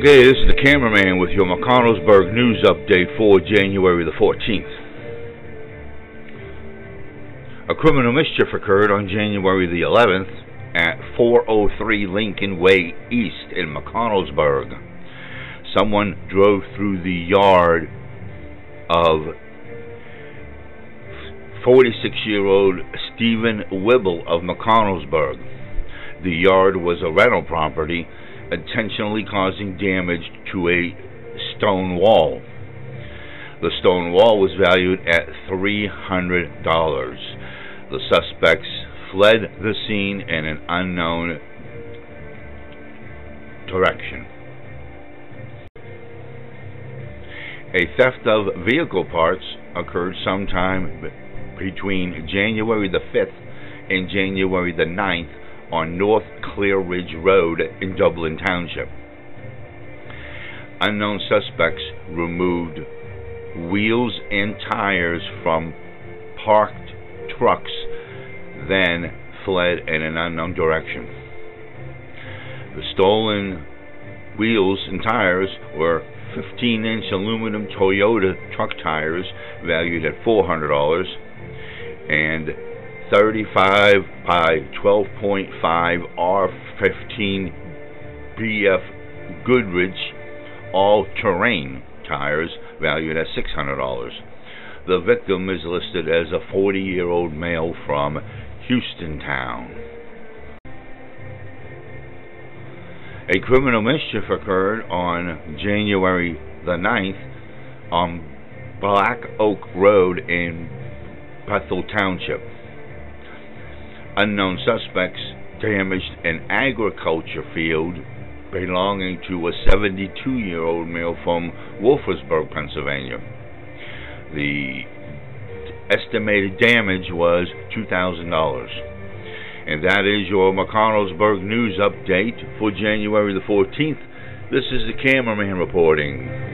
Okay, this is the cameraman with your McConnellsburg news update for January the 14th. A criminal mischief occurred on January the 11th at 403 Lincoln Way East in McConnellsburg. Someone drove through the yard of 46 year old Stephen Wibble of McConnellsburg. The yard was a rental property intentionally causing damage to a stone wall. The stone wall was valued at $300. The suspects fled the scene in an unknown direction. A theft of vehicle parts occurred sometime between January the 5th and January the 9th on North Clear Ridge Road in Dublin Township. Unknown suspects removed wheels and tires from parked trucks, then fled in an unknown direction. The stolen wheels and tires were 15 inch aluminum Toyota truck tires valued at $400 and 35 by 12.5 R15 BF Goodrich all terrain tires valued at $600. The victim is listed as a 40 year old male from Hustontown. A criminal mischief occurred on January the 9th on Black Oak Road in Bethel Township. Unknown suspects damaged an agriculture field belonging to a 72 year old male from Warfordsburg, Pennsylvania. The estimated damage was $2,000. And that is your McConnellsburg news update for January the 14th. This is the cameraman reporting.